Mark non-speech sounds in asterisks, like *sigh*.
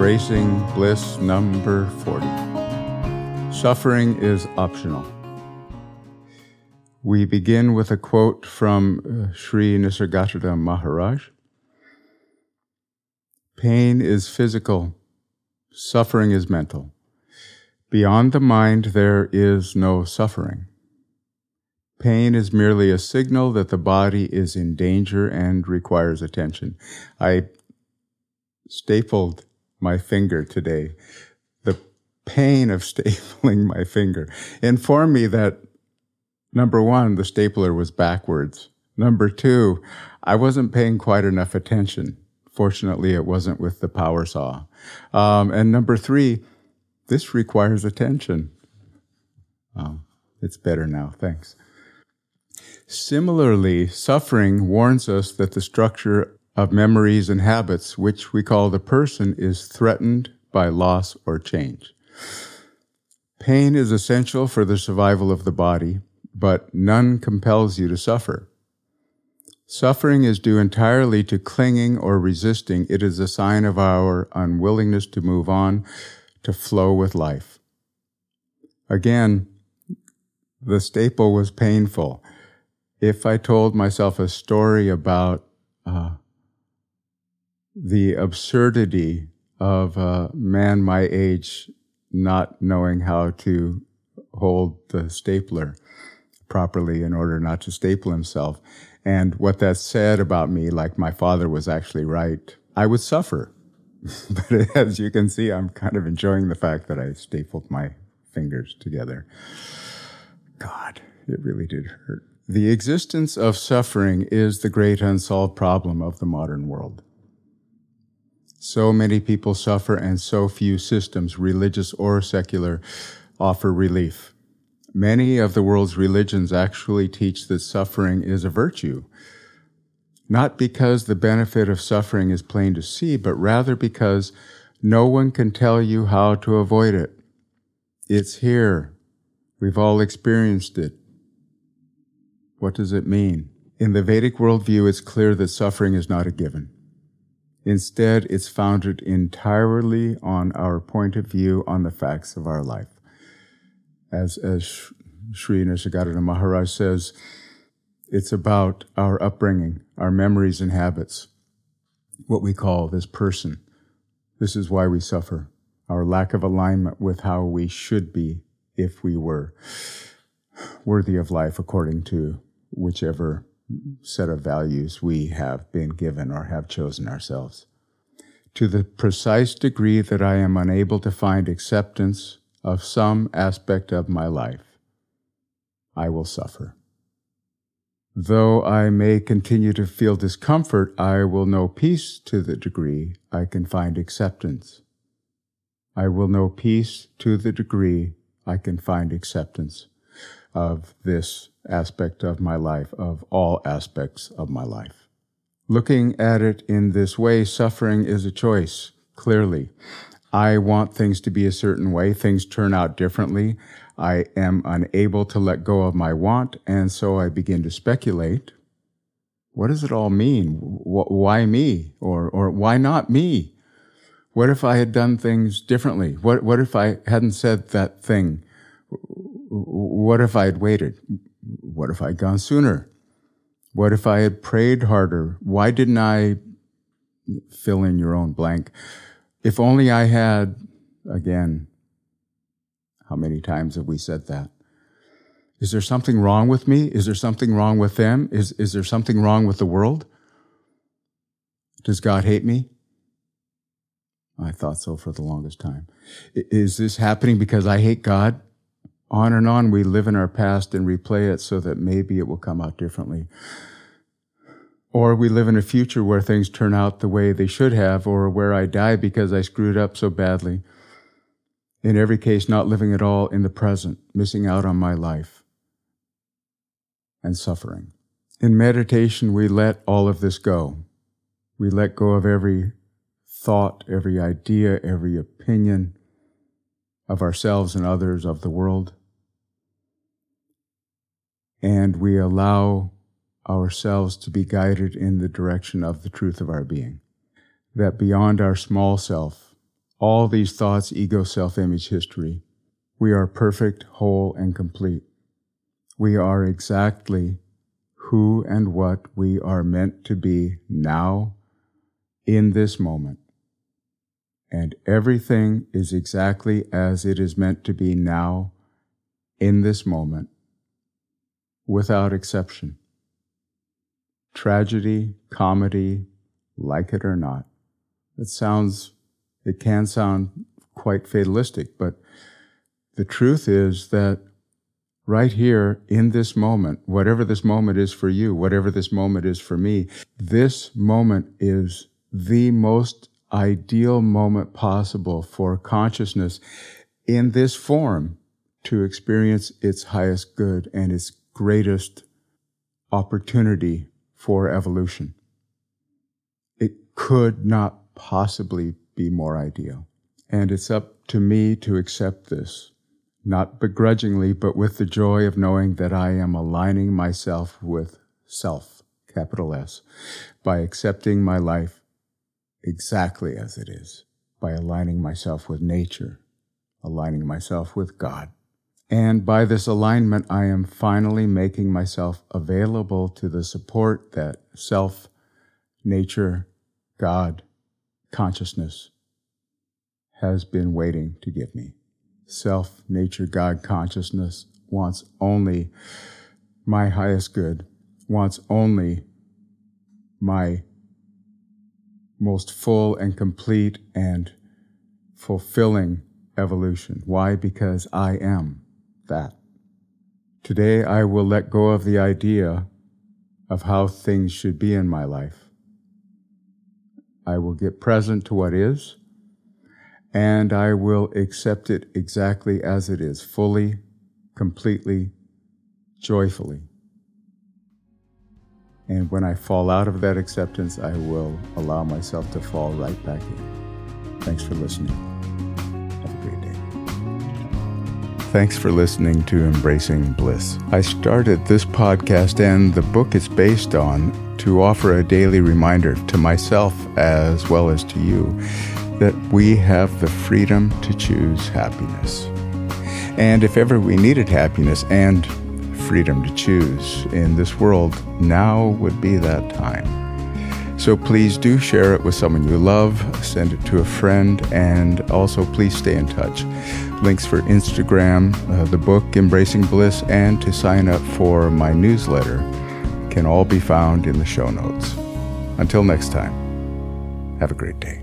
Embracing Bliss number 40. Suffering is optional. We begin with a quote from uh, Sri Nisargadatta Maharaj. Pain is physical, suffering is mental. Beyond the mind, there is no suffering. Pain is merely a signal that the body is in danger and requires attention. I stapled my finger today. The pain of *laughs* stapling my finger informed me that number one, the stapler was backwards. Number two, I wasn't paying quite enough attention. Fortunately, it wasn't with the power saw. Um, and number three, this requires attention. Um, it's better now. Thanks. Similarly, suffering warns us that the structure of memories and habits, which we call the person, is threatened by loss or change. Pain is essential for the survival of the body, but none compels you to suffer. Suffering is due entirely to clinging or resisting. It is a sign of our unwillingness to move on, to flow with life. Again, the staple was painful if I told myself a story about the absurdity of a man my age not knowing how to hold the stapler properly in order not to staple himself, and what that said about me, like my father was actually right, I would suffer. *laughs* but as you can see, I'm kind of enjoying the fact that I stapled my fingers together. God, it really did hurt. The existence of suffering is the great unsolved problem of the modern world. So many people suffer and so few systems, religious or secular, offer relief. Many of the world's religions actually teach that suffering is a virtue, not because the benefit of suffering is plain to see, but rather because no one can tell you how to avoid it. It's here. We've all experienced it. What does it mean? In the Vedic worldview, it's clear that suffering is not a given. Instead, it's founded entirely on our point of view on the facts of our life. As, as Sri Nisargadatta Maharaj says, it's about our upbringing, our memories and habits, what we call this person. This is why we suffer, our lack of alignment with how we should be if we were worthy of life according to whichever set of values we have been given or have chosen ourselves. To the precise degree that I am unable to find acceptance of some aspect of my life, I will suffer. Though I may continue to feel discomfort, I will know peace to the degree I can find acceptance. I will know peace to the degree I can find acceptance of this aspect of my life, of all aspects of my life. Looking at it in this way, suffering is a choice, clearly. I want things to be a certain way. Things turn out differently. I am unable to let go of my want, and so I begin to speculate. What does it all mean? Why me? Or, or why not me? What if I had done things differently? What, what if I hadn't said that thing? What if I had waited? What if I'd gone sooner? What if I had prayed harder? Why didn't I fill in your own blank? If only I had, again, how many times have we said that? Is there something wrong with me? Is there something wrong with them? Is, is there something wrong with the world? Does God hate me? I thought so for the longest time. Is this happening because I hate God? On and on, we live in our past and replay it so that maybe it will come out differently. Or we live in a future where things turn out the way they should have, or where I die because I screwed up so badly. In every case, not living at all in the present, missing out on my life and suffering. In meditation, we let all of this go. We let go of every thought, every idea, every opinion of ourselves and others, of the world and we allow ourselves to be guided in the direction of the truth of our being. That beyond our small self, all these thoughts, ego, self image, history. We are perfect, whole, and complete. We are exactly who and what we are meant to be now in this moment. And everything is exactly as it is meant to be now in this moment, without exception. Tragedy, comedy, like it or not. It sounds, it can sound quite fatalistic, but the truth is that right here in this moment, whatever this moment is for you, whatever this moment is for me, this moment is the most ideal moment possible for consciousness in this form to experience its highest good and its greatest opportunity for evolution. It could not possibly be more ideal. And it's up to me to accept this, not begrudgingly, but with the joy of knowing that I am aligning myself with self, capital S, by accepting my life exactly as it is, by aligning myself with nature, aligning myself with God. And by this alignment, I am finally making myself available to the support that self, nature, God, consciousness has been waiting to give me. Self, nature, God, consciousness wants only my highest good, wants only my most full and complete and fulfilling evolution. Why? Because I am that. Today I will let go of the idea of how things should be in my life. I will get present to what is, and I will accept it exactly as it is, fully, completely, joyfully. And when I fall out of that acceptance, I will allow myself to fall right back in. Thanks for listening. Thanks for listening to Embracing Bliss. I started this podcast and the book it's based on to offer a daily reminder to myself as well as to you that we have the freedom to choose happiness. And if ever we needed happiness and freedom to choose in this world, now would be that time. So please do share it with someone you love, send it to a friend, and also please stay in touch. Links for Instagram, uh, the book Embracing Bliss, and to sign up for my newsletter can all be found in the show notes. Until next time, have a great day.